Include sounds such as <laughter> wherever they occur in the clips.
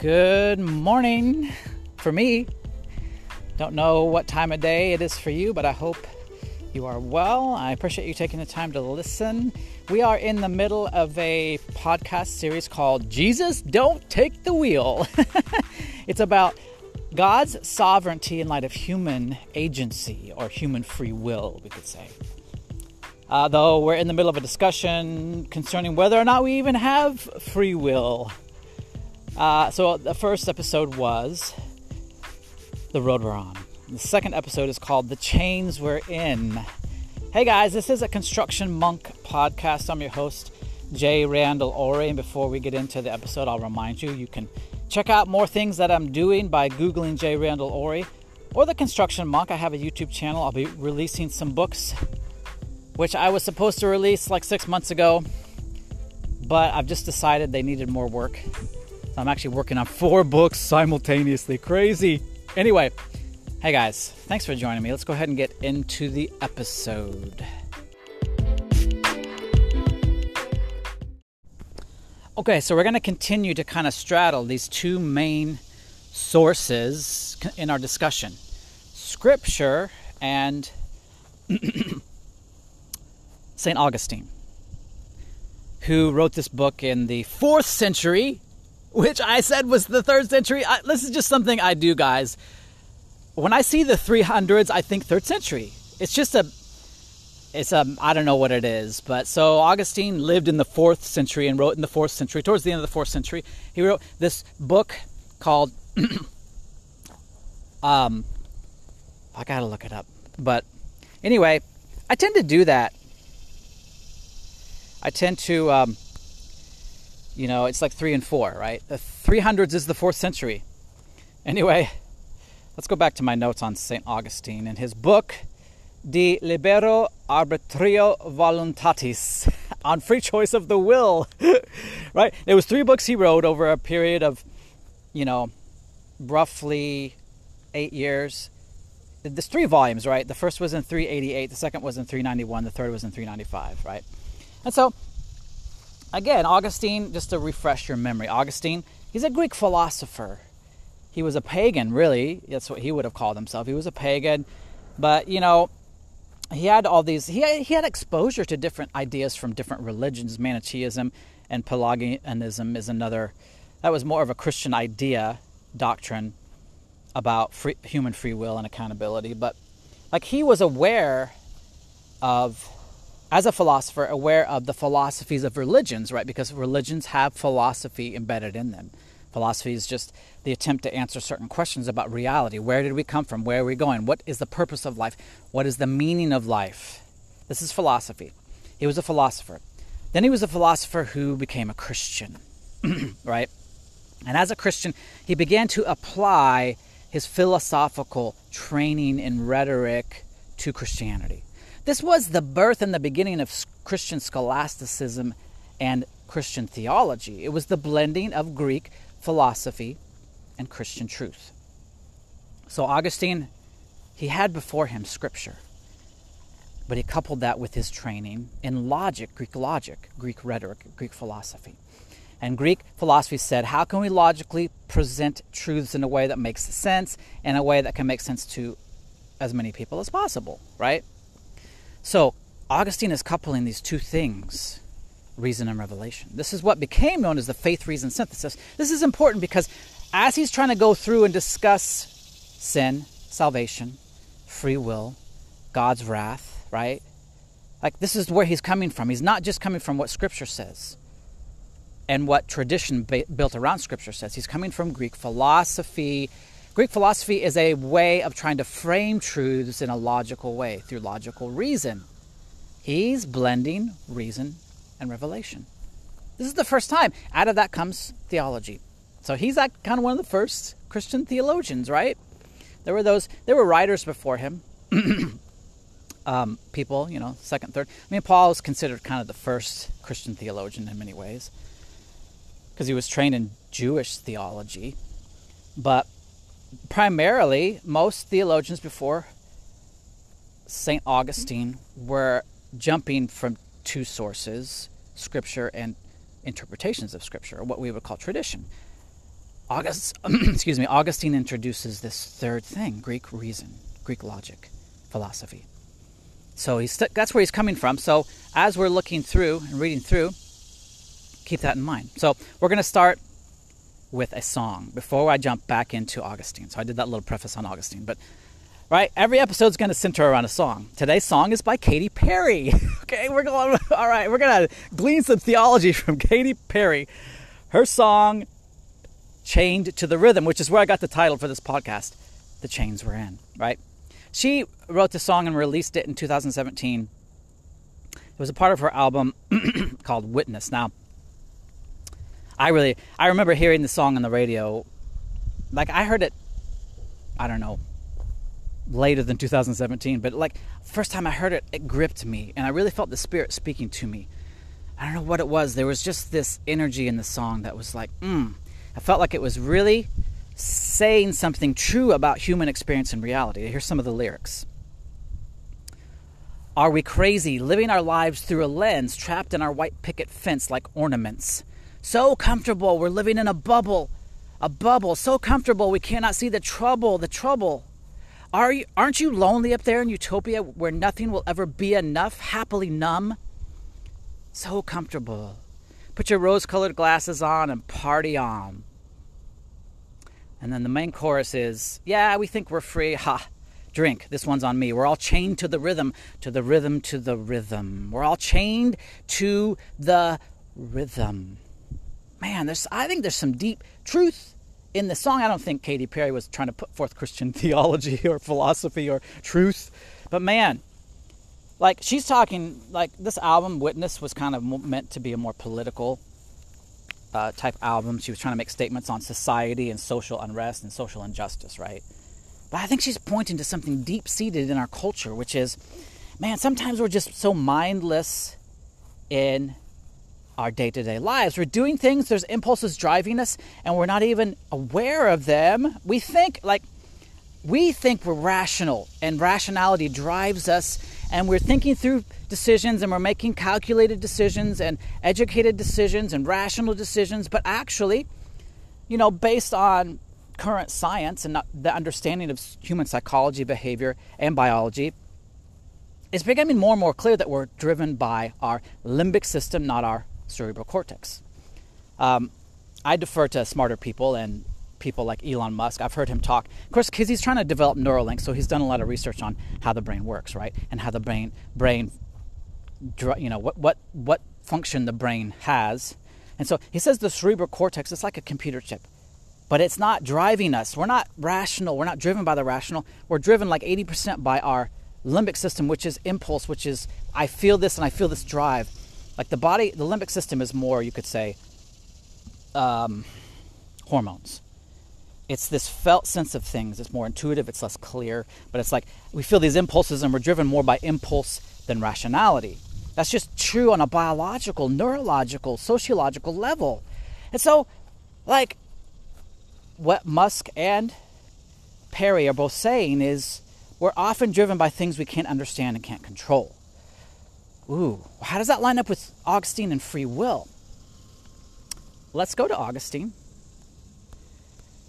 Good morning for me. Don't know what time of day it is for you, but I hope you are well. I appreciate you taking the time to listen. We are in the middle of a podcast series called Jesus Don't Take the Wheel. <laughs> it's about God's sovereignty in light of human agency or human free will, we could say. Uh, though we're in the middle of a discussion concerning whether or not we even have free will. Uh, so the first episode was The Road We're On. The second episode is called The Chains We're In. Hey guys, this is a Construction Monk podcast. I'm your host, Jay Randall Ory. And before we get into the episode, I'll remind you you can check out more things that I'm doing by Googling Jay Randall Ory or The Construction Monk. I have a YouTube channel. I'll be releasing some books, which I was supposed to release like six months ago, but I've just decided they needed more work. I'm actually working on four books simultaneously. Crazy. Anyway, hey guys, thanks for joining me. Let's go ahead and get into the episode. Okay, so we're going to continue to kind of straddle these two main sources in our discussion Scripture and <clears throat> St. Augustine, who wrote this book in the fourth century which I said was the third century. I, this is just something I do, guys. When I see the 300s, I think third century. It's just a, it's a, I don't know what it is, but so Augustine lived in the fourth century and wrote in the fourth century. Towards the end of the fourth century, he wrote this book called, <clears throat> um, I gotta look it up. But anyway, I tend to do that. I tend to. Um, you know, it's like three and four, right? The 300s is the fourth century. Anyway, let's go back to my notes on St. Augustine and his book, De Libero Arbitrio Voluntatis, <laughs> on free choice of the will, <laughs> right? It was three books he wrote over a period of, you know, roughly eight years. There's three volumes, right? The first was in 388, the second was in 391, the third was in 395, right? And so again, Augustine, just to refresh your memory, Augustine, he's a Greek philosopher. He was a pagan, really. That's what he would have called himself. He was a pagan, but you know, he had all these. He had, he had exposure to different ideas from different religions. Manichaeism and Pelagianism is another. That was more of a Christian idea, doctrine about free, human free will and accountability. But like he was aware of as a philosopher, aware of the philosophies of religions, right? Because religions have philosophy embedded in them. Philosophy is just the attempt to answer certain questions about reality. Where did we come from? Where are we going? What is the purpose of life? What is the meaning of life? This is philosophy. He was a philosopher. Then he was a philosopher who became a Christian, <clears throat> right? And as a Christian, he began to apply his philosophical training in rhetoric to Christianity. This was the birth and the beginning of Christian scholasticism and Christian theology. It was the blending of Greek philosophy and Christian truth. So Augustine, he had before him scripture, but he coupled that with his training in logic, Greek logic, Greek rhetoric, Greek philosophy. And Greek philosophy said, how can we logically present truths in a way that makes sense, in a way that can make sense to as many people as possible, right? So, Augustine is coupling these two things reason and revelation. This is what became known as the faith reason synthesis. This is important because as he's trying to go through and discuss sin, salvation, free will, God's wrath, right? Like, this is where he's coming from. He's not just coming from what Scripture says and what tradition built around Scripture says. He's coming from Greek philosophy Greek philosophy is a way of trying to frame truths in a logical way through logical reason. He's blending reason and revelation. This is the first time. Out of that comes theology. So he's like kind of one of the first Christian theologians, right? There were those, there were writers before him, <clears throat> um, people, you know, second, third. I mean, Paul is considered kind of the first Christian theologian in many ways because he was trained in Jewish theology. But primarily, most theologians before St. Augustine were jumping from two sources, Scripture and interpretations of Scripture, or what we would call tradition. August, <clears throat> excuse me, Augustine introduces this third thing Greek reason, Greek logic, philosophy. So he's that's where he's coming from. So as we're looking through and reading through, keep that in mind. So we're going to start with a song before I jump back into Augustine. So I did that little preface on Augustine, but right, every episode's going to center around a song. Today's song is by Katy Perry. <laughs> okay, we're going. <laughs> All right, we're going to glean some theology <laughs> from Katy Perry. Her song chained to the rhythm, which is where I got the title for this podcast. The chains were in, right? She wrote the song and released it in 2017. It was a part of her album <clears throat> called Witness. Now, I really I remember hearing the song on the radio. Like I heard it I don't know later than 2017, but like first time I heard it it gripped me and I really felt the spirit speaking to me. I don't know what it was. There was just this energy in the song that was like, mm. I felt like it was really saying something true about human experience and reality. Here's some of the lyrics. Are we crazy, living our lives through a lens, trapped in our white picket fence like ornaments? So comfortable, we're living in a bubble, a bubble, so comfortable we cannot see the trouble, the trouble. Are you, aren't you lonely up there in utopia where nothing will ever be enough, happily numb? So comfortable. Put your rose colored glasses on and party on. And then the main chorus is, Yeah, we think we're free. Ha. Drink. This one's on me. We're all chained to the rhythm, to the rhythm, to the rhythm. We're all chained to the rhythm. Man, there's I think there's some deep truth in the song. I don't think Katy Perry was trying to put forth Christian <laughs> theology or philosophy or truth. But man, like she's talking like this album Witness was kind of meant to be a more political uh, type album. She was trying to make statements on society and social unrest and social injustice, right? But I think she's pointing to something deep seated in our culture, which is, man, sometimes we're just so mindless in our day to day lives. We're doing things, there's impulses driving us, and we're not even aware of them. We think, like, we think we're rational, and rationality drives us, and we're thinking through decisions, and we're making calculated decisions, and educated decisions, and rational decisions, but actually, you know, based on current science and the understanding of human psychology, behavior, and biology, it's becoming more and more clear that we're driven by our limbic system, not our cerebral cortex. Um, I defer to smarter people and people like Elon Musk. I've heard him talk, of course, because he's trying to develop Neuralink, so he's done a lot of research on how the brain works, right, and how the brain brain, you know, what what what function the brain has. And so he says the cerebral cortex is like a computer chip, but it's not driving us. We're not rational. We're not driven by the rational. We're driven like 80% by our limbic system, which is impulse, which is I feel this and I feel this drive. Like the body, the limbic system is more, you could say, um, hormones. It's this felt sense of things. It's more intuitive, it's less clear, but it's like we feel these impulses and we're driven more by impulse than rationality. That's just true on a biological, neurological, sociological level. And so, like, what Musk and Perry are both saying is we're often driven by things we can't understand and can't control. Ooh, how does that line up with Augustine and free will? Let's go to Augustine.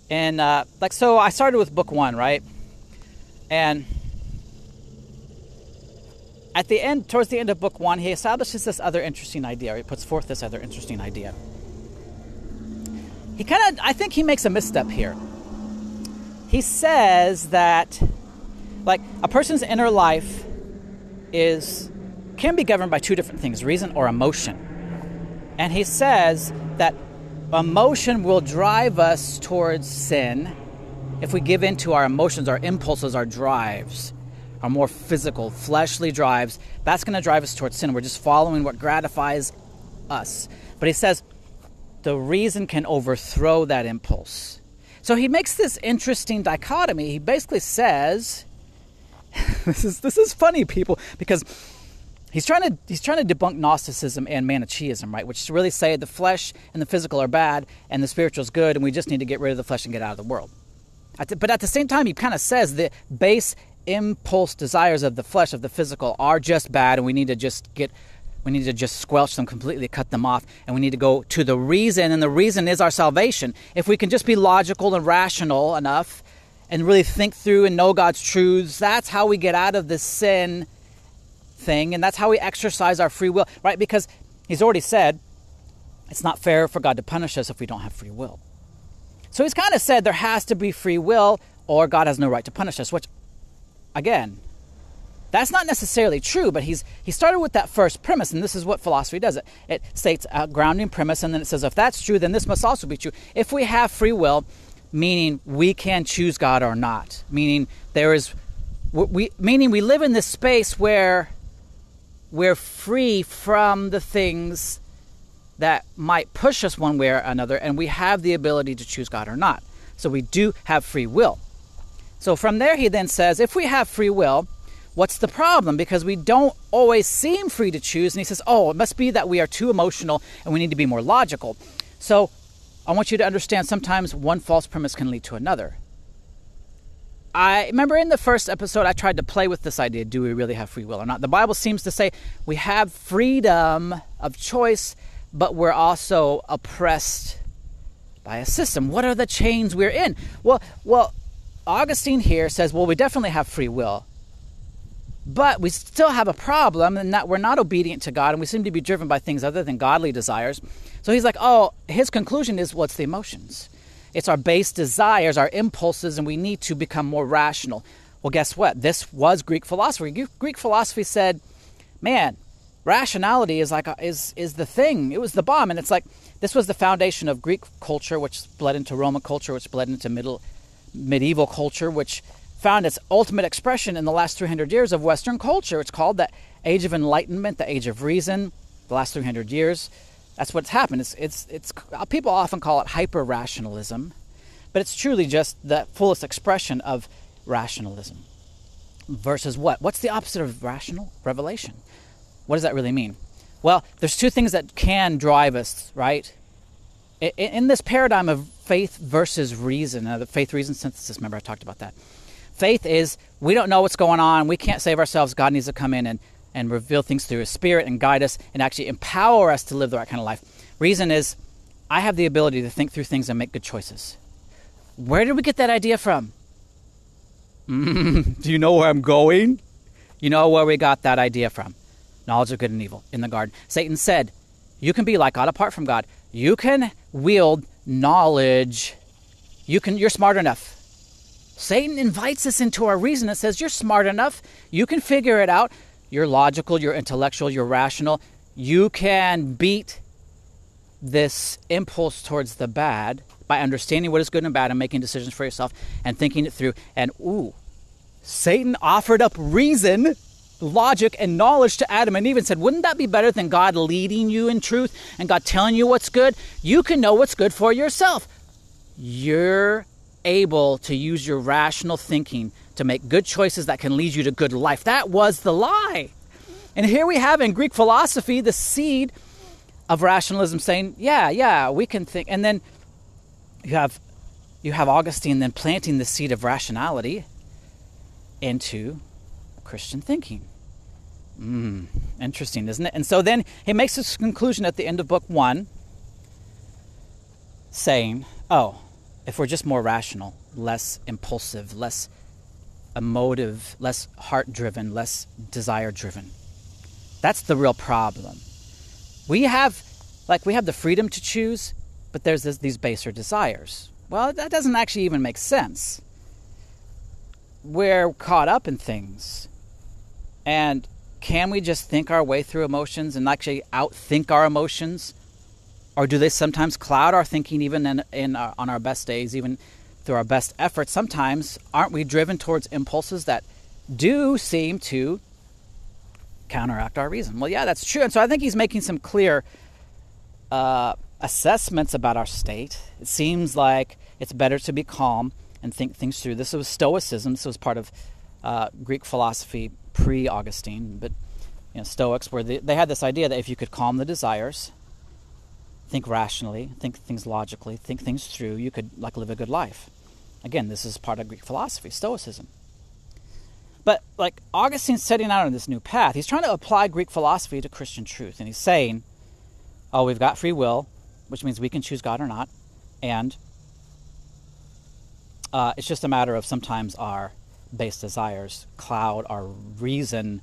And uh, like so, I started with book one, right? And at the end, towards the end of book one, he establishes this other interesting idea. He puts forth this other interesting idea. He kind of, I think he makes a misstep here. He says that, like, a person's inner life is can be governed by two different things reason or emotion. And he says that emotion will drive us towards sin if we give in to our emotions, our impulses, our drives, our more physical, fleshly drives. That's going to drive us towards sin. We're just following what gratifies us. But he says the reason can overthrow that impulse. So he makes this interesting dichotomy. He basically says, <laughs> this is this is funny, people, because he's trying to he's trying to debunk Gnosticism and Manichaeism, right? Which is really say the flesh and the physical are bad and the spiritual is good, and we just need to get rid of the flesh and get out of the world. But at the same time, he kind of says the base impulse desires of the flesh of the physical are just bad, and we need to just get We need to just squelch them completely, cut them off, and we need to go to the reason, and the reason is our salvation. If we can just be logical and rational enough and really think through and know God's truths, that's how we get out of this sin thing, and that's how we exercise our free will, right? Because He's already said it's not fair for God to punish us if we don't have free will. So He's kind of said there has to be free will, or God has no right to punish us, which, again, that's not necessarily true, but he's he started with that first premise, and this is what philosophy does. It it states a grounding premise, and then it says if that's true, then this must also be true. If we have free will, meaning we can choose God or not, meaning there is we meaning we live in this space where we're free from the things that might push us one way or another, and we have the ability to choose God or not. So we do have free will. So from there, he then says, if we have free will, What's the problem? Because we don't always seem free to choose. And he says, Oh, it must be that we are too emotional and we need to be more logical. So I want you to understand sometimes one false premise can lead to another. I remember in the first episode, I tried to play with this idea do we really have free will or not? The Bible seems to say we have freedom of choice, but we're also oppressed by a system. What are the chains we're in? Well, well, Augustine here says, well, we definitely have free will. But we still have a problem in that we're not obedient to God and we seem to be driven by things other than godly desires. So he's like, oh, his conclusion is what's the emotions? It's our base desires, our impulses, and we need to become more rational. Well, guess what? This was Greek philosophy. Greek philosophy said, man, rationality is like a, is is the thing. It was the bomb, and it's like this was the foundation of Greek culture, which bled into Roman culture, which bled into middle medieval culture, which found its ultimate expression in the last 300 years of Western culture. It's called the Age of Enlightenment, the Age of Reason, the last 300 years. That's what's happened. It's, it's, it's, people often call it hyper rationalism, but it's truly just the fullest expression of rationalism. Versus what? What's the opposite of rational? Revelation. What does that really mean? Well, there's two things that can drive us, right? In this paradigm of faith versus reason, uh, the faith reason synthesis, remember I talked about that Faith is we don't know what's going on. We can't save ourselves. God needs to come in and, and reveal things through His Spirit and guide us and actually empower us to live the right kind of life. Reason is I have the ability to think through things and make good choices. Where did we get that idea from? <laughs> Do you know where I'm going? You know where we got that idea from. Knowledge of good and evil in the garden. Satan said, You can be like God apart from God. You can wield knowledge. You can you're smart enough. Satan invites us into our reason and says, You're smart enough. You can figure it out. You're logical, you're intellectual, you're rational. You can beat this impulse towards the bad by understanding what is good and bad and making decisions for yourself and thinking it through. And ooh, Satan offered up reason, logic, and knowledge to Adam and Eve and said, Wouldn't that be better than God leading you in truth and God telling you what's good? You can know what's good for yourself. You're able to use your rational thinking to make good choices that can lead you to good life. That was the lie. And here we have in Greek philosophy the seed of rationalism saying, yeah, yeah, we can think. And then you have you have Augustine then planting the seed of rationality into Christian thinking. Mm, interesting, isn't it? And so then he makes this conclusion at the end of book one, saying, Oh, if we're just more rational, less impulsive, less emotive, less heart driven, less desire driven. That's the real problem. We have, like, we have the freedom to choose, but there's this, these baser desires. Well, that doesn't actually even make sense. We're caught up in things. And can we just think our way through emotions and actually outthink our emotions? or do they sometimes cloud our thinking even in, in our, on our best days even through our best efforts. Sometimes aren't we driven towards impulses that do seem to counteract our reason? Well yeah that's true. And so i think he's making some clear uh, assessments about our state. It seems like it's better to be calm and think things through. This was stoicism. This was part of uh, greek philosophy pre-augustine. But you know, stoics where they, they had this idea that if you could calm the desires think rationally, think things logically, think things through, you could like live a good life. Again, this is part of Greek philosophy, Stoicism. But like Augustine's setting out on this new path. He's trying to apply Greek philosophy to Christian truth. And he's saying, oh, we've got free will, which means we can choose God or not. And uh, it's just a matter of sometimes our base desires cloud our reason.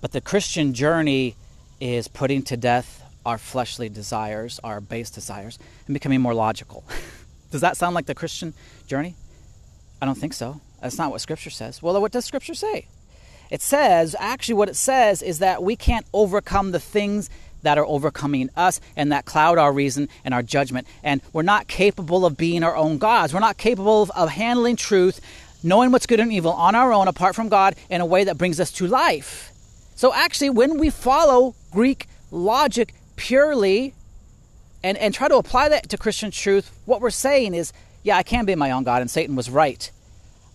But the Christian journey is putting to death our fleshly desires, our base desires, and becoming more logical. <laughs> Does that sound like the Christian journey? I don't think so. That's not what Scripture says. Well, what does Scripture say? It says, actually, what it says is that we can't overcome the things that are overcoming us and that cloud our reason and our judgment. And we're not capable of being our own gods. We're not capable of, of handling truth, knowing what's good and evil on our own apart from God in a way that brings us to life. So, actually, when we follow Greek logic purely and, and try to apply that to Christian truth, what we're saying is, yeah, I can be my own God, and Satan was right.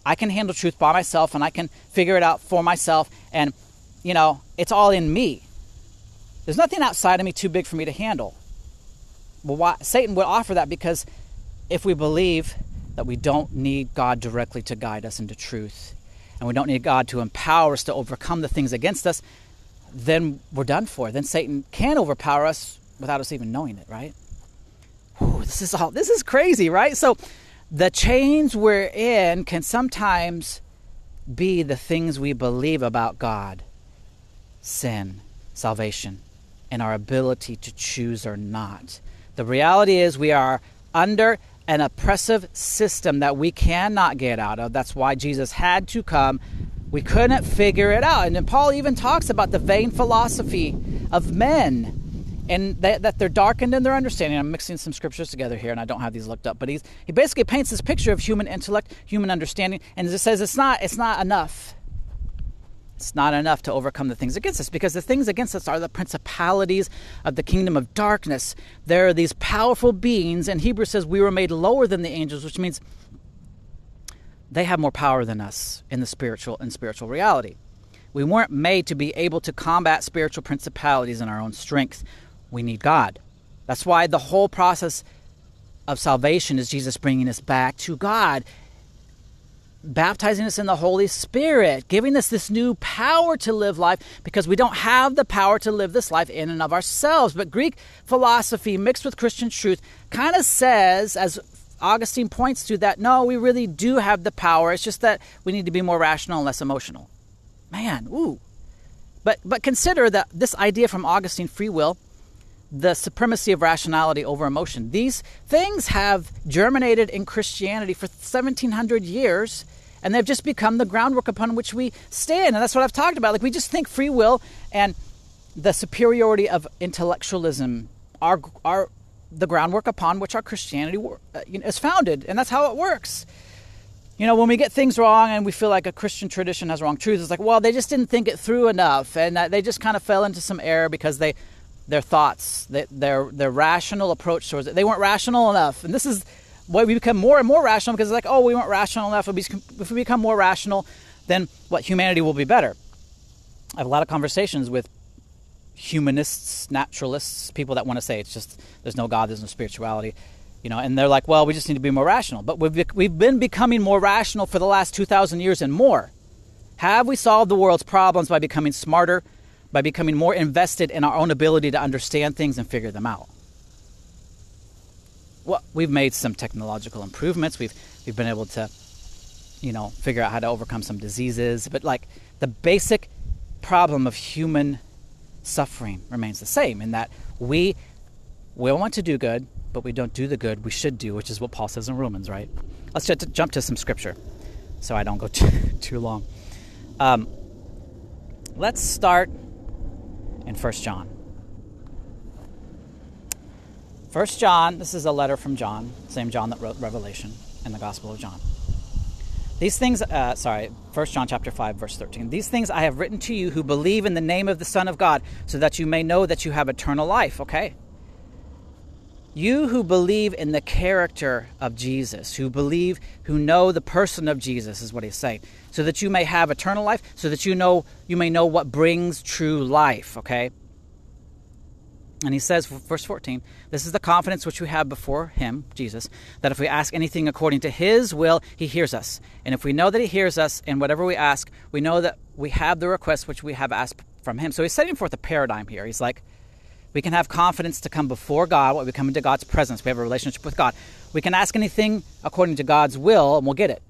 I can handle truth by myself and I can figure it out for myself. And, you know, it's all in me. There's nothing outside of me too big for me to handle. Well, why, Satan would offer that because if we believe that we don't need God directly to guide us into truth, and we don't need God to empower us to overcome the things against us, then we're done for. Then Satan can overpower us without us even knowing it, right? Whew, this is all this is crazy, right? So the chains we're in can sometimes be the things we believe about God sin, salvation, and our ability to choose or not. The reality is we are under an oppressive system that we cannot get out of. That's why Jesus had to come. We couldn't figure it out. And then Paul even talks about the vain philosophy of men and that, that they're darkened in their understanding. I'm mixing some scriptures together here, and I don't have these looked up, but he's, he basically paints this picture of human intellect, human understanding, and it says it's not it's not enough. It's not enough to overcome the things against us because the things against us are the principalities of the kingdom of darkness. There are these powerful beings, and Hebrews says we were made lower than the angels, which means they have more power than us in the spiritual and spiritual reality. We weren't made to be able to combat spiritual principalities in our own strength we need God. That's why the whole process of salvation is Jesus bringing us back to God, baptizing us in the Holy Spirit, giving us this new power to live life because we don't have the power to live this life in and of ourselves. But Greek philosophy mixed with Christian truth kind of says, as Augustine points to, that no, we really do have the power. It's just that we need to be more rational and less emotional. Man, ooh. But, but consider that this idea from Augustine, free will, the supremacy of rationality over emotion. These things have germinated in Christianity for 1700 years and they've just become the groundwork upon which we stand. And that's what I've talked about. Like we just think free will and the superiority of intellectualism are are the groundwork upon which our Christianity uh, is founded, and that's how it works. You know, when we get things wrong and we feel like a Christian tradition has wrong truth, it's like, well, they just didn't think it through enough, and they just kind of fell into some error because they their thoughts, their their rational approach towards it. They weren't rational enough, and this is why we become more and more rational because it's like, oh, we weren't rational enough. If we become more rational, then what humanity will be better. I have a lot of conversations with humanists, naturalists, people that want to say it's just there's no God, there's no spirituality, you know, and they're like, well, we just need to be more rational. But we've we've been becoming more rational for the last two thousand years and more. Have we solved the world's problems by becoming smarter? By becoming more invested in our own ability to understand things and figure them out. Well, we've made some technological improvements. We've we've been able to, you know, figure out how to overcome some diseases, but like the basic problem of human suffering remains the same in that we we want to do good, but we don't do the good we should do, which is what Paul says in Romans, right? Let's just jump to some scripture so I don't go <laughs> too, too long. Um, let's start in 1 John. 1 John, this is a letter from John, same John that wrote Revelation and the Gospel of John. These things, uh, sorry, 1 John chapter 5, verse 13. These things I have written to you who believe in the name of the Son of God, so that you may know that you have eternal life. Okay? You who believe in the character of Jesus, who believe, who know the person of Jesus, is what he's saying, so that you may have eternal life, so that you know you may know what brings true life. Okay. And he says, verse 14, this is the confidence which we have before him, Jesus, that if we ask anything according to his will, he hears us. And if we know that he hears us in whatever we ask, we know that we have the request which we have asked from him. So he's setting forth a paradigm here. He's like, we can have confidence to come before God, when we come into God's presence. We have a relationship with God. We can ask anything according to God's will, and we'll get it.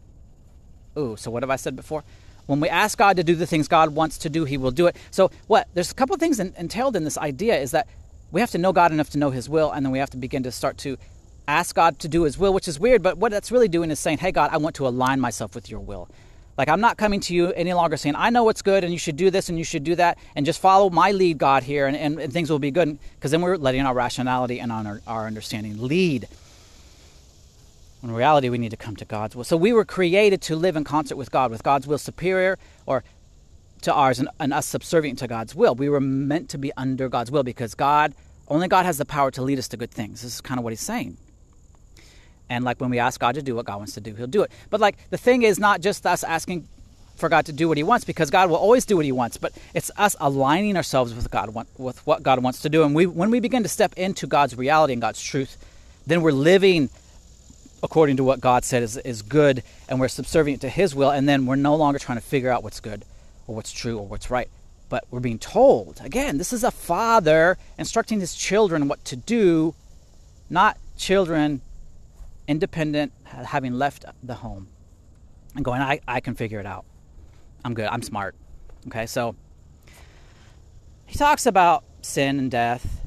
Ooh, so what have I said before? When we ask God to do the things God wants to do, He will do it. So, what? There's a couple of things entailed in this idea is that we have to know God enough to know His will, and then we have to begin to start to ask God to do His will, which is weird, but what that's really doing is saying, Hey, God, I want to align myself with your will. Like, I'm not coming to you any longer saying, I know what's good and you should do this and you should do that and just follow my lead, God, here and, and, and things will be good. Because then we're letting our rationality and our, our understanding lead. In reality, we need to come to God's will. So we were created to live in concert with God, with God's will superior or to ours and, and us subservient to God's will. We were meant to be under God's will because God, only God has the power to lead us to good things. This is kind of what he's saying. And like when we ask God to do what God wants to do, He'll do it. But like the thing is not just us asking for God to do what He wants, because God will always do what He wants. But it's us aligning ourselves with God, with what God wants to do. And we, when we begin to step into God's reality and God's truth, then we're living according to what God said is, is good, and we're subservient to His will. And then we're no longer trying to figure out what's good or what's true or what's right. But we're being told. Again, this is a father instructing his children what to do, not children independent, having left the home, and going, I, I can figure it out. I'm good. I'm smart. Okay, so he talks about sin and death,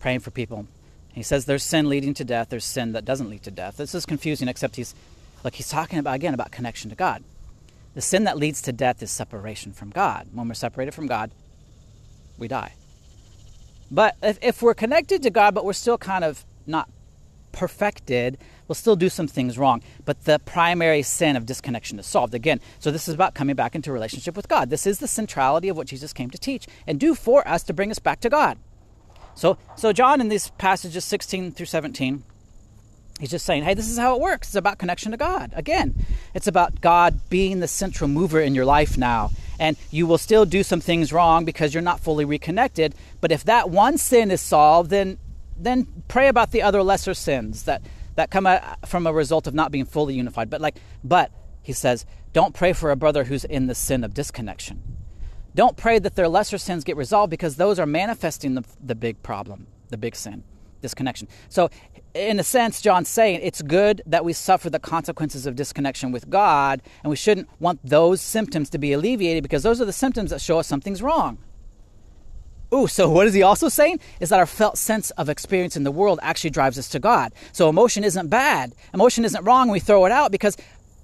praying for people. He says there's sin leading to death, there's sin that doesn't lead to death. This is confusing, except he's like he's talking about again about connection to God. The sin that leads to death is separation from God. When we're separated from God, we die. But if, if we're connected to God, but we're still kind of not perfected, we'll still do some things wrong. But the primary sin of disconnection is solved. Again, so this is about coming back into relationship with God. This is the centrality of what Jesus came to teach and do for us to bring us back to God. So, so John in these passages 16 through 17, he's just saying, hey, this is how it works. It's about connection to God. Again, it's about God being the central mover in your life now. And you will still do some things wrong because you're not fully reconnected. But if that one sin is solved, then then pray about the other lesser sins that that come from a result of not being fully unified. But like, but he says, don't pray for a brother who's in the sin of disconnection. Don't pray that their lesser sins get resolved because those are manifesting the, the big problem, the big sin, disconnection. So, in a sense, John's saying it's good that we suffer the consequences of disconnection with God, and we shouldn't want those symptoms to be alleviated because those are the symptoms that show us something's wrong. Ooh, so what is he also saying? Is that our felt sense of experience in the world actually drives us to God. So emotion isn't bad. Emotion isn't wrong. We throw it out because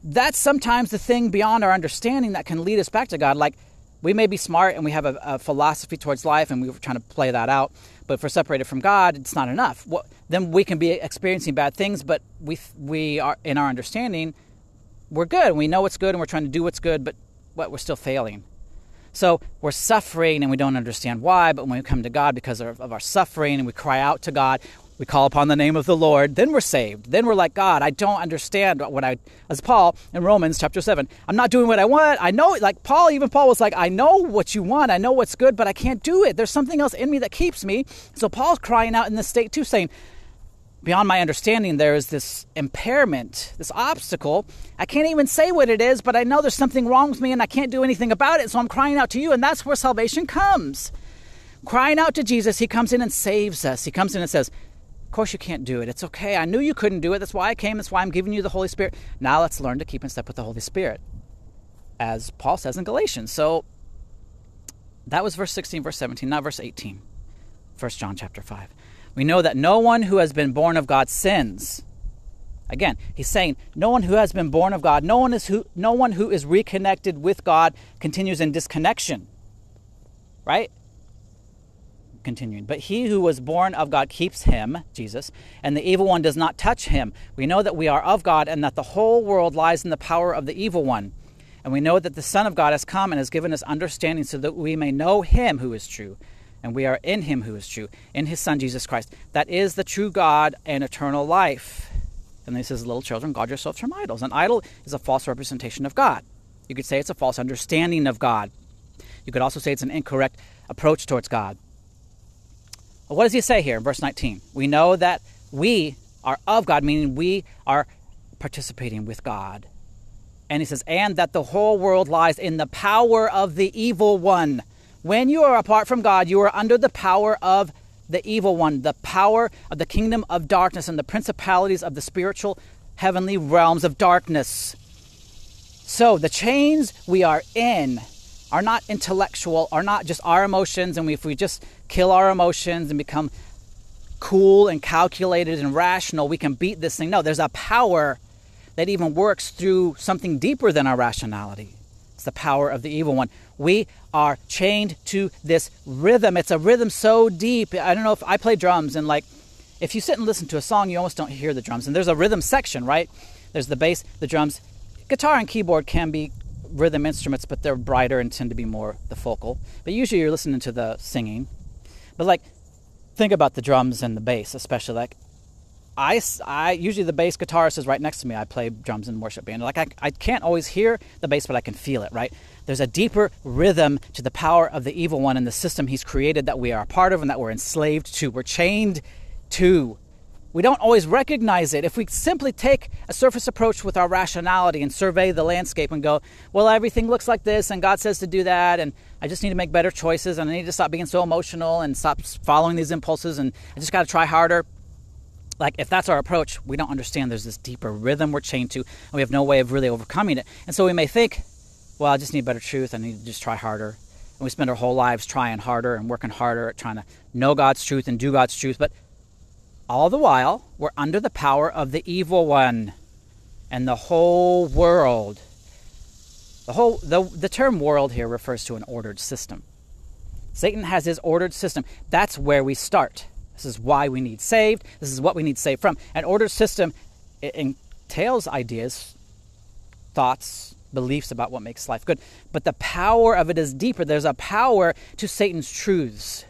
that's sometimes the thing beyond our understanding that can lead us back to God. Like we may be smart and we have a, a philosophy towards life and we're trying to play that out, but if we're separated from God, it's not enough. Well, then we can be experiencing bad things, but we we are in our understanding, we're good. We know what's good and we're trying to do what's good, but what we're still failing. So we're suffering and we don't understand why, but when we come to God because of, of our suffering and we cry out to God, we call upon the name of the Lord, then we're saved. Then we're like, God, I don't understand what I, as Paul in Romans chapter 7, I'm not doing what I want. I know, like Paul, even Paul was like, I know what you want. I know what's good, but I can't do it. There's something else in me that keeps me. So Paul's crying out in this state too, saying, beyond my understanding, there is this impairment, this obstacle. I can't even say what it is, but I know there's something wrong with me and I can't do anything about it. So I'm crying out to you, and that's where salvation comes. Crying out to Jesus, He comes in and saves us. He comes in and says, Of course, you can't do it. It's okay. I knew you couldn't do it. That's why I came. That's why I'm giving you the Holy Spirit. Now let's learn to keep in step with the Holy Spirit, as Paul says in Galatians. So that was verse 16, verse 17, not verse 18. 1 John chapter 5 we know that no one who has been born of God sins. Again, he's saying no one who has been born of God, no one is who no one who is reconnected with God continues in disconnection. Right? Continuing. But he who was born of God keeps him, Jesus, and the evil one does not touch him. We know that we are of God and that the whole world lies in the power of the evil one. And we know that the Son of God has come and has given us understanding so that we may know him who is true and we are in him who is true, in his Son Jesus Christ. That is the true God and eternal life. And he says, Little children, guard yourselves from idols. An idol is a false representation of God. You could say it's a false understanding of God. You could also say it's an incorrect approach towards God. What does he say here in verse 19? We know that we are of God, meaning we are participating with God. And he says, and that the whole world lies in the power of the evil one. When you are apart from God, you are under the power of the evil one, the power of the kingdom of darkness and the principalities of the spiritual heavenly realms of darkness. So the chains we are in are not intellectual, are not just our emotions, and if we just kill our emotions and become cool and calculated and rational, we can beat this thing. No, there's a power that even works through something deeper than our rationality. It's the power of the evil one. We are chained to this rhythm. It's a rhythm so deep. I don't know if I play drums and like if you sit and listen to a song, you almost don't hear the drums. And there's a rhythm section, right? There's the bass, the drums. Guitar and keyboard can be rhythm instruments, but they're brighter and tend to be more the focal. But usually you're listening to the singing. But like, think about the drums and the bass, especially like. I, I usually the bass guitarist is right next to me. I play drums in worship band. Like I, I can't always hear the bass, but I can feel it. Right? There's a deeper rhythm to the power of the evil one and the system he's created that we are a part of and that we're enslaved to. We're chained to. We don't always recognize it. If we simply take a surface approach with our rationality and survey the landscape and go, well, everything looks like this, and God says to do that, and I just need to make better choices, and I need to stop being so emotional and stop following these impulses, and I just got to try harder. Like, if that's our approach, we don't understand there's this deeper rhythm we're chained to, and we have no way of really overcoming it. And so we may think, well, I just need better truth, I need to just try harder. And we spend our whole lives trying harder and working harder at trying to know God's truth and do God's truth, but all the while, we're under the power of the evil one and the whole world. The whole the, the term world here refers to an ordered system. Satan has his ordered system. That's where we start. This is why we need saved. This is what we need saved from. An ordered system entails ideas, thoughts, beliefs about what makes life good. But the power of it is deeper. There's a power to Satan's truths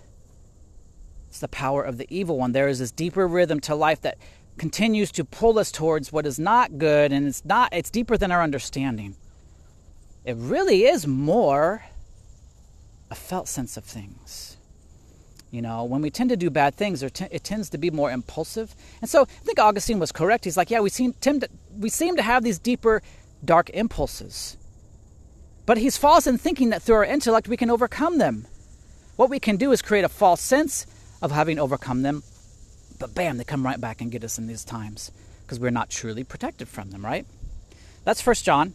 It's the power of the evil one. There is this deeper rhythm to life that continues to pull us towards what is not good and it's not it's deeper than our understanding. It really is more a felt sense of things. You know, when we tend to do bad things, it tends to be more impulsive. And so I think Augustine was correct. He's like, yeah, we seem, to, we seem to have these deeper, dark impulses. But he's false in thinking that through our intellect we can overcome them. What we can do is create a false sense of having overcome them. But bam, they come right back and get us in these times because we're not truly protected from them, right? That's First John.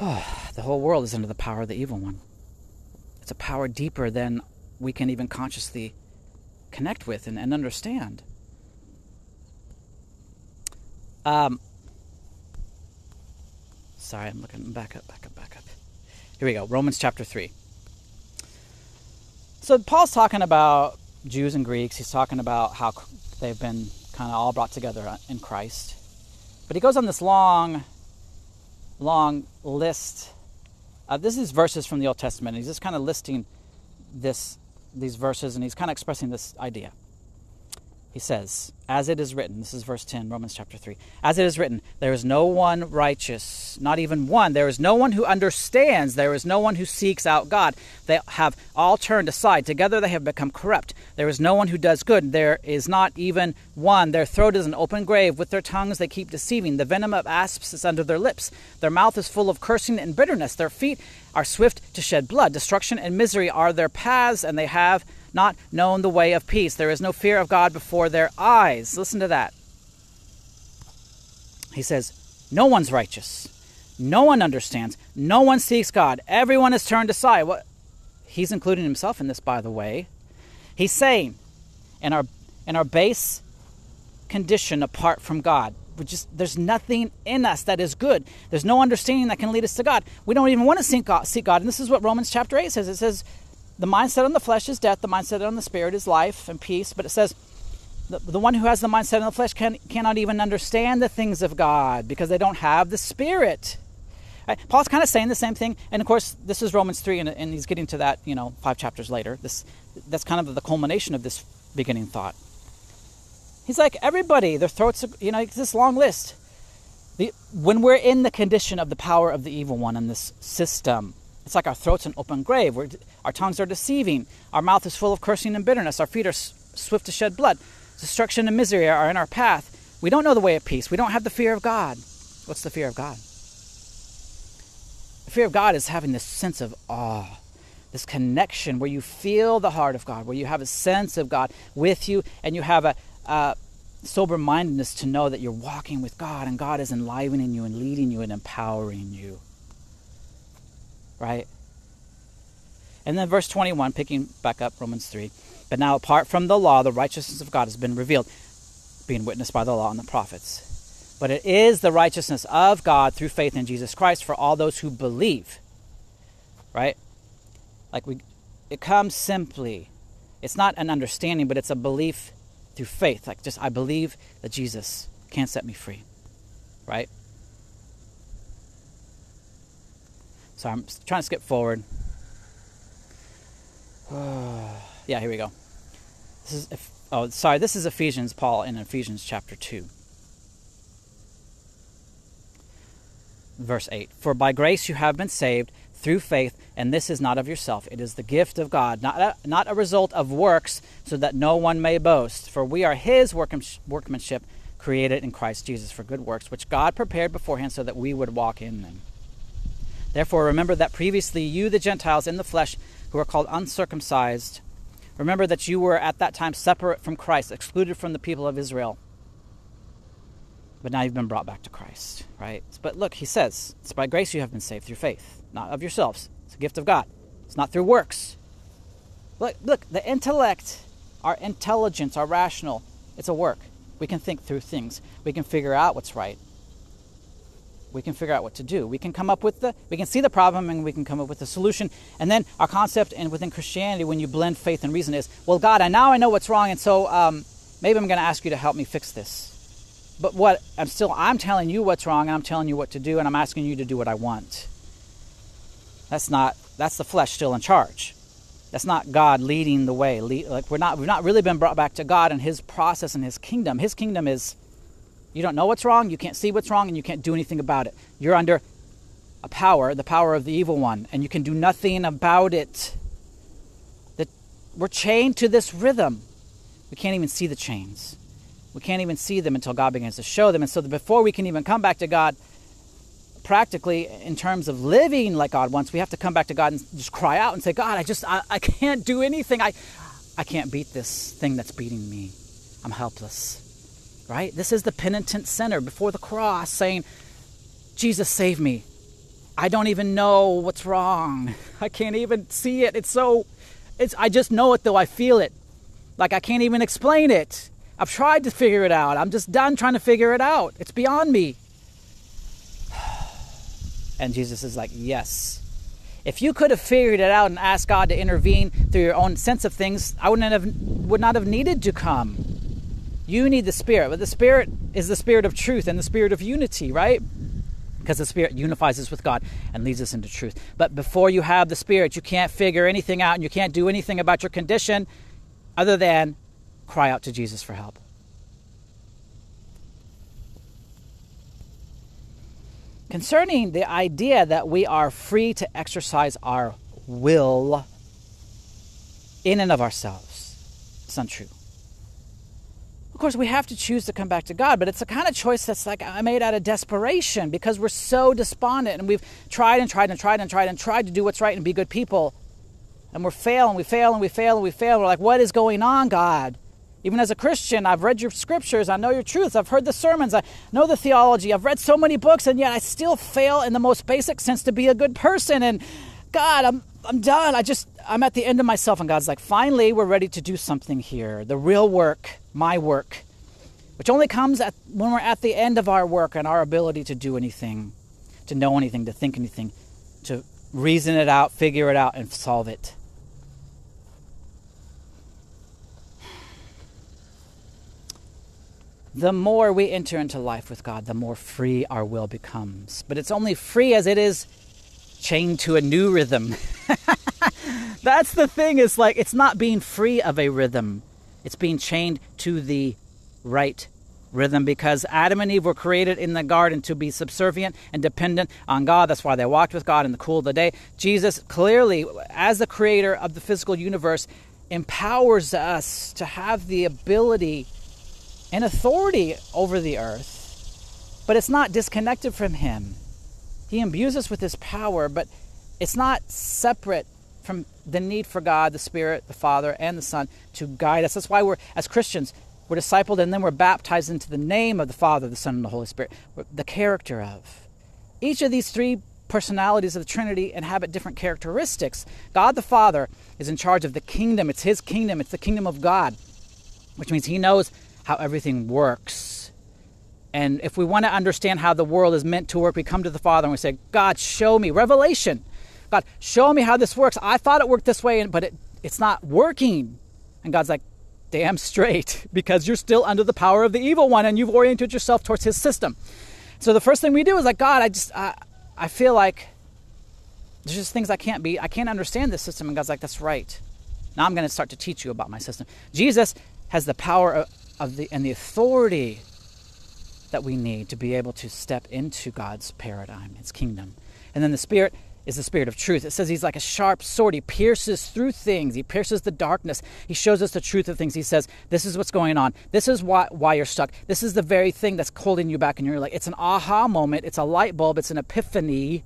Oh, <sighs> the whole world is under the power of the evil one. It's a power deeper than we can even consciously connect with and, and understand. Um, sorry, I'm looking back up, back up, back up. Here we go. Romans chapter 3. So Paul's talking about Jews and Greeks. He's talking about how they've been kind of all brought together in Christ. But he goes on this long, long list. Uh, this is verses from the Old Testament. He's just kind of listing this, these verses, and he's kind of expressing this idea. He says, As it is written, this is verse 10, Romans chapter 3. As it is written, there is no one righteous, not even one. There is no one who understands. There is no one who seeks out God. They have all turned aside. Together they have become corrupt. There is no one who does good. There is not even one. Their throat is an open grave. With their tongues they keep deceiving. The venom of asps is under their lips. Their mouth is full of cursing and bitterness. Their feet are swift to shed blood. Destruction and misery are their paths, and they have not known the way of peace. There is no fear of God before their eyes. Listen to that. He says, No one's righteous. No one understands. No one seeks God. Everyone is turned aside. What? He's including himself in this, by the way. He's saying, in our in our base condition apart from God, we just there's nothing in us that is good. There's no understanding that can lead us to God. We don't even want to seek God, seek God. And this is what Romans chapter 8 says. It says, the mindset on the flesh is death, the mindset on the spirit is life and peace. But it says, the, the one who has the mindset on the flesh can, cannot even understand the things of God because they don't have the spirit. Right? Paul's kind of saying the same thing, and of course, this is Romans three, and, and he's getting to that, you know, five chapters later. This that's kind of the culmination of this beginning thought. He's like everybody, their throats, you know, it's this long list. The, when we're in the condition of the power of the evil one in this system, It's like our throat's an open grave. We're, our tongues are deceiving. Our mouth is full of cursing and bitterness. Our feet are s- swift to shed blood. Destruction and misery are in our path. We don't know the way of peace. We don't have the fear of God. What's the fear of God? The fear of God is having this sense of awe, this connection where you feel the heart of God, where you have a sense of God with you, and you have a, a sober mindedness to know that you're walking with God and God is enlivening you and leading you and empowering you. Right? And then verse 21, picking back up Romans 3. But now, apart from the law, the righteousness of God has been revealed, being witnessed by the law and the prophets. But it is the righteousness of God through faith in Jesus Christ for all those who believe. Right? Like we, it comes simply. It's not an understanding, but it's a belief through faith. Like just, I believe that Jesus can set me free. Right? So I'm trying to skip forward. <sighs> yeah, here we go. This is oh, sorry. This is Ephesians, Paul in Ephesians chapter two, verse eight. For by grace you have been saved through faith, and this is not of yourself; it is the gift of God, not a, not a result of works, so that no one may boast. For we are His workmanship, created in Christ Jesus for good works, which God prepared beforehand, so that we would walk in them. Therefore, remember that previously you, the Gentiles in the flesh, who are called uncircumcised, remember that you were at that time separate from Christ, excluded from the people of Israel. But now you've been brought back to Christ, right? But look, he says, it's by grace you have been saved through faith, not of yourselves. It's a gift of God. It's not through works. Look, look, the intellect, our intelligence, our rational, it's a work. We can think through things. We can figure out what's right we can figure out what to do. We can come up with the, we can see the problem and we can come up with the solution. And then our concept, and within Christianity, when you blend faith and reason, is, well, God, I now I know what's wrong, and so um, maybe I'm going to ask you to help me fix this. But what I'm still, I'm telling you what's wrong, and I'm telling you what to do, and I'm asking you to do what I want. That's not, that's the flesh still in charge. That's not God leading the way. Like we're not, we've not really been brought back to God and His process and His kingdom. His kingdom is you don't know what's wrong, you can't see what's wrong, and you can't do anything about it. You're under a power, the power of the evil one, and you can do nothing about it. That we're chained to this rhythm. We can't even see the chains. We can't even see them until God begins to show them. And so before we can even come back to God, practically in terms of living like God wants, we have to come back to God and just cry out and say, God, I just I, I can't do anything. I I can't beat this thing that's beating me. I'm helpless right? This is the penitent sinner before the cross saying, Jesus, save me. I don't even know what's wrong. <laughs> I can't even see it. It's so, it's, I just know it though. I feel it. Like I can't even explain it. I've tried to figure it out. I'm just done trying to figure it out. It's beyond me. <sighs> And Jesus is like, Yes. If you could have figured it out and asked God to intervene through your own sense of things, I wouldn't have would not have needed to come. You need the Spirit, but the Spirit is the Spirit of truth and the Spirit of unity, right? Because the Spirit unifies us with God and leads us into truth. But before you have the Spirit, you can't figure anything out and you can't do anything about your condition other than cry out to Jesus for help. Concerning the idea that we are free to exercise our will in and of ourselves, it's untrue course, we have to choose to come back to God, but it's a kind of choice that's like I made out of desperation because we're so despondent and we've tried and tried and tried and tried and tried to do what's right and be good people. And we're failing, we fail and we fail and we fail. We're like, what is going on, God? Even as a Christian, I've read your scriptures, I know your truth, I've heard the sermons, I know the theology, I've read so many books, and yet I still fail in the most basic sense to be a good person. And God, I'm I'm done. I just I'm at the end of myself. And God's like, finally, we're ready to do something here. The real work my work, which only comes at, when we're at the end of our work and our ability to do anything, to know anything, to think anything, to reason it out, figure it out, and solve it. The more we enter into life with God, the more free our will becomes. But it's only free as it is chained to a new rhythm. <laughs> That's the thing, is like it's not being free of a rhythm. It's being chained to the right rhythm because Adam and Eve were created in the garden to be subservient and dependent on God. That's why they walked with God in the cool of the day. Jesus clearly, as the creator of the physical universe, empowers us to have the ability and authority over the earth, but it's not disconnected from Him. He imbues us with His power, but it's not separate from the need for God, the Spirit, the Father, and the Son to guide us. That's why we're, as Christians, we're discipled and then we're baptized into the name of the Father, the Son, and the Holy Spirit, the character of. Each of these three personalities of the Trinity inhabit different characteristics. God the Father is in charge of the kingdom, it's His kingdom, it's the kingdom of God, which means He knows how everything works. And if we want to understand how the world is meant to work, we come to the Father and we say, God, show me. Revelation. God, show me how this works. I thought it worked this way, but it, it's not working. And God's like, damn straight, <laughs> because you're still under the power of the evil one and you've oriented yourself towards his system. So the first thing we do is like, God, I just, I, I feel like there's just things I can't be, I can't understand this system. And God's like, that's right. Now I'm going to start to teach you about my system. Jesus has the power of, of the, and the authority that we need to be able to step into God's paradigm, His kingdom. And then the Spirit is the Spirit of truth. It says He's like a sharp sword. He pierces through things, He pierces the darkness. He shows us the truth of things. He says, This is what's going on. This is why, why you're stuck. This is the very thing that's holding you back. And you're like, it's an aha moment, it's a light bulb, it's an epiphany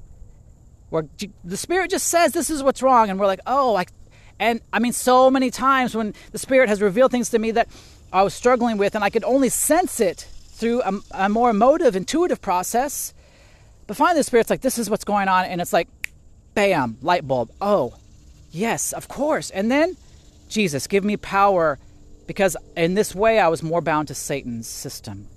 where the Spirit just says, This is what's wrong. And we're like, Oh, like, and I mean, so many times when the Spirit has revealed things to me that I was struggling with, and I could only sense it through a, a more emotive, intuitive process. But finally, the Spirit's like, This is what's going on. And it's like, bam, light bulb. Oh, yes, of course. And then, Jesus, give me power because in this way I was more bound to Satan's system.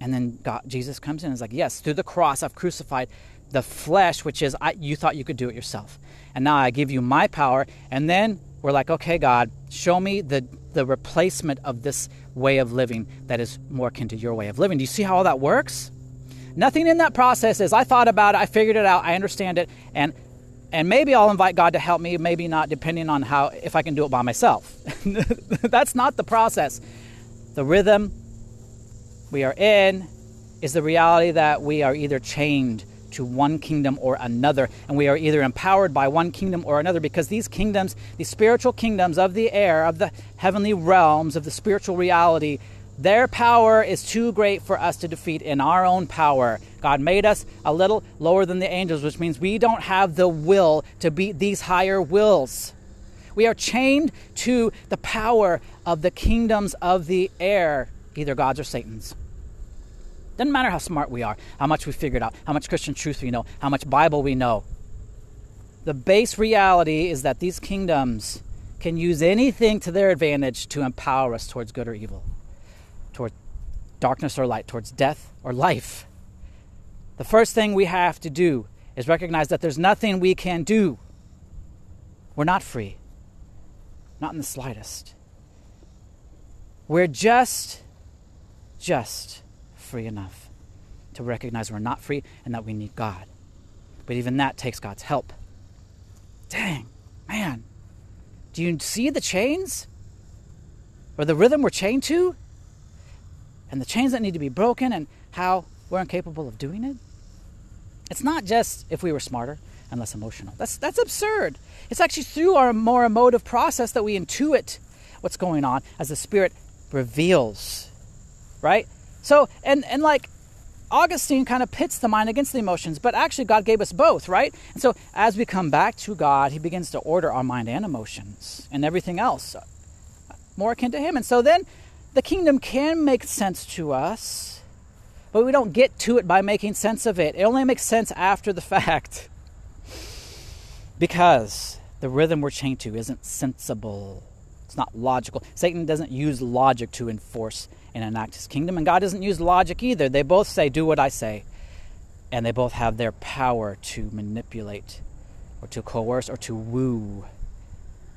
And then God, Jesus comes in and is like, Yes, through the cross I've crucified the flesh, which is I, you thought you could do it yourself. And now I give you my power. And then we're like, Okay, God, show me the, the replacement of this way of living that is more akin to your way of living. Do you see how all that works? Nothing in that process is I thought about it, I figured it out, I understand it, and and maybe I'll invite God to help me, maybe not, depending on how if I can do it by myself. <laughs> That's not the process. The rhythm we are in is the reality that we are either chained to one kingdom or another, and we are either empowered by one kingdom or another because these kingdoms, these spiritual kingdoms of the air, of the heavenly realms, of the spiritual reality, their power is too great for us to defeat in our own power. God made us a little lower than the angels, which means we don't have the will to beat these higher wills. We are chained to the power of the kingdoms of the air, either God's or Satan's. Doesn't matter how smart we are, how much we figured out, how much Christian truth we know, how much Bible we know. The base reality is that these kingdoms can use anything to their advantage to empower us towards good or evil towards darkness or light, towards death or life. The first thing we have to do is recognize that there's nothing we can do. We're not free, not in the slightest. We're just, just free enough to recognize we're not free and that we need God. But even that takes God's help. Dang, man. Do you see the chains? Or the rhythm we're chained to? and the chains that need to be broken and how we're incapable of doing it. It's not just if we were smarter and less emotional. That's that's absurd. It's actually through our more emotive process that we intuit what's going on as the spirit reveals. Right? So and and like Augustine kind of pits the mind against the emotions, but actually God gave us both, right? And so as we come back to God, he begins to order our mind and emotions and everything else uh, more akin to him. And so then the kingdom can make sense to us, but we don't get to it by making sense of it. It only makes sense after the <laughs> fact. because the rhythm we're chained to isn't sensible. It's not logical. Satan doesn't use logic to enforce and enact his kingdom, and God doesn't use logic either. They both say, Do what I say. And they both have their power to manipulate, or to coerce, or to woo,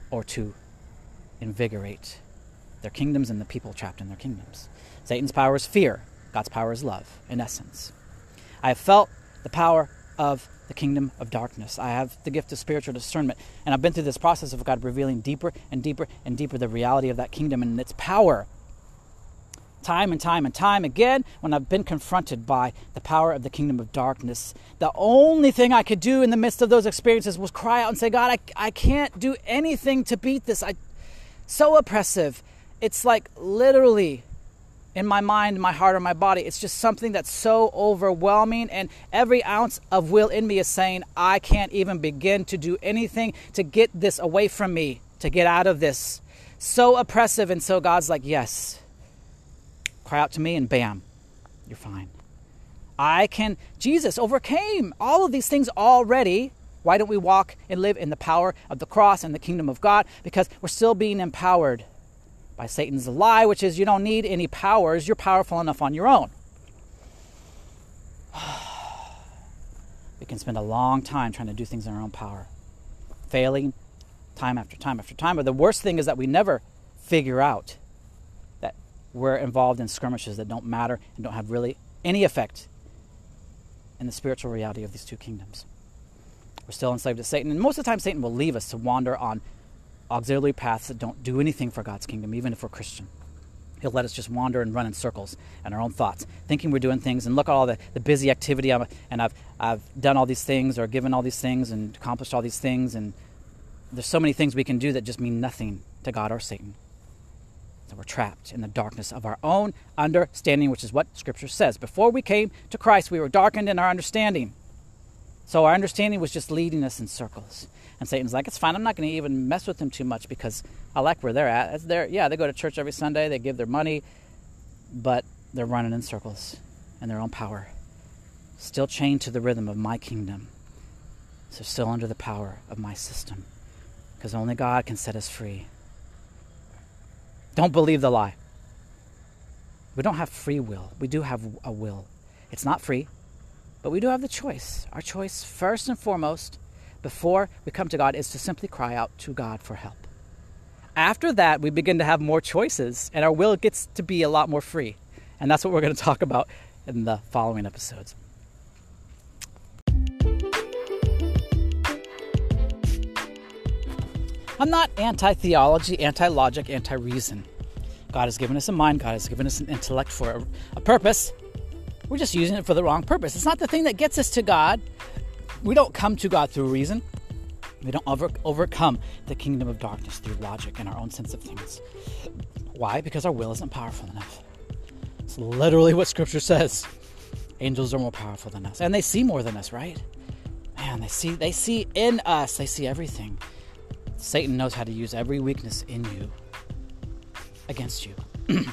or to invigorate their kingdoms and the people trapped in their kingdoms. Satan's power is fear, God's power is love, in essence. I have felt the power of the kingdom of darkness. I have the gift of spiritual discernment. And I've been through this process of God revealing deeper and deeper and deeper the reality of that kingdom and its power. Time and time and time again when I've been confronted by the power of the kingdom of darkness. The only thing I could do in the midst of those experiences was cry out and say, God, I, I can't do anything to beat this. I so oppressive. It's like literally in my mind, my heart, or my body. It's just something that's so overwhelming, and every ounce of will in me is saying, I can't even begin to do anything to get this away from me, to get out of this. So oppressive, and so God's like, Yes, cry out to me, and bam, you're fine. I can, Jesus overcame all of these things already. Why don't we walk and live in the power of the cross and the kingdom of God? Because we're still being empowered by Satan's lie, which is you don't need any powers, you're powerful enough on your own. <sighs> we can spend a long time trying to do things in our own power, failing time after time after time. But the worst thing is that we never figure out we're involved in skirmishes that don't matter and don't have really any effect in the spiritual reality of these two kingdoms. We're still enslaved to Satan, and most of the time, Satan will leave us to wander on auxiliary paths that don't do anything for God's kingdom, even if we're Christian. He'll let us just wander and run in circles and our own thoughts, thinking we're doing things. And look at all the, the busy activity, I'm, and I've, I've done all these things or given all these things and accomplished all these things. And there's so many things we can do that just mean nothing to God or Satan. So we're trapped in the darkness of our own understanding, which is what Scripture says. Before we came to Christ, we were darkened in our understanding. So our understanding was just leading us in circles. And Satan's like, it's fine. I'm not going to even mess with them too much because I like where they're at. Yeah, they go to church every Sunday, they give their money, but they're running in circles in their own power, still chained to the rhythm of my kingdom. So still under the power of my system because only God can set us free. Don't believe the lie. We don't have free will. We do have a will. It's not free, but we do have the choice. Our choice, first and foremost, before we come to God, is to simply cry out to God for help. After that, we begin to have more choices, and our will gets to be a lot more free. And that's what we're going to talk about in the following episodes. I'm not anti theology, anti logic, anti reason. God has given us a mind, God has given us an intellect for a, a purpose. We're just using it for the wrong purpose. It's not the thing that gets us to God. We don't come to God through reason. We don't over, overcome the kingdom of darkness through logic and our own sense of things. Why? Because our will isn't powerful enough. It's literally what Scripture says. Angels are more powerful than us, and they see more than us, right? Man, they see they see in us. They see everything. Satan knows how to use every weakness in you against you. <clears throat>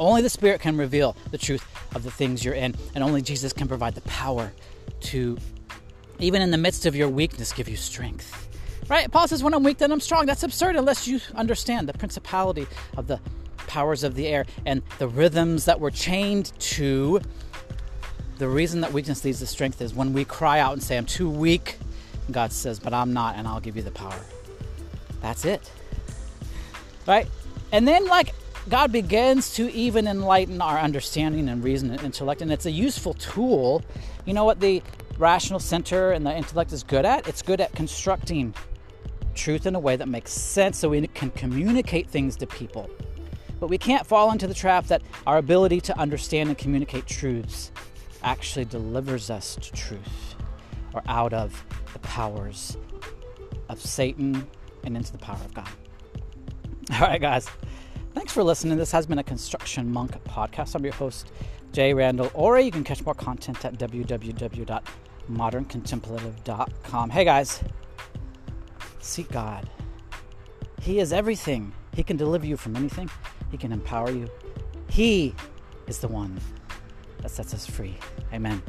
only the Spirit can reveal the truth of the things you're in, and only Jesus can provide the power to, even in the midst of your weakness, give you strength. Right? Paul says, When I'm weak, then I'm strong. That's absurd unless you understand the principality of the powers of the air and the rhythms that we're chained to. The reason that weakness leads to strength is when we cry out and say, I'm too weak. God says, But I'm not, and I'll give you the power. That's it. Right? And then, like, God begins to even enlighten our understanding and reason and intellect, and it's a useful tool. You know what the rational center and the intellect is good at? It's good at constructing truth in a way that makes sense so we can communicate things to people. But we can't fall into the trap that our ability to understand and communicate truths actually delivers us to truth or out of the powers of Satan and into the power of God. <laughs> All right, guys. Thanks for listening. This has been a Construction Monk podcast. I'm your host, J. Randall Ory You can catch more content at www.moderncontemplative.com. Hey, guys, seek God. He is everything. He can deliver you from anything, He can empower you. He is the one that sets us free. Amen.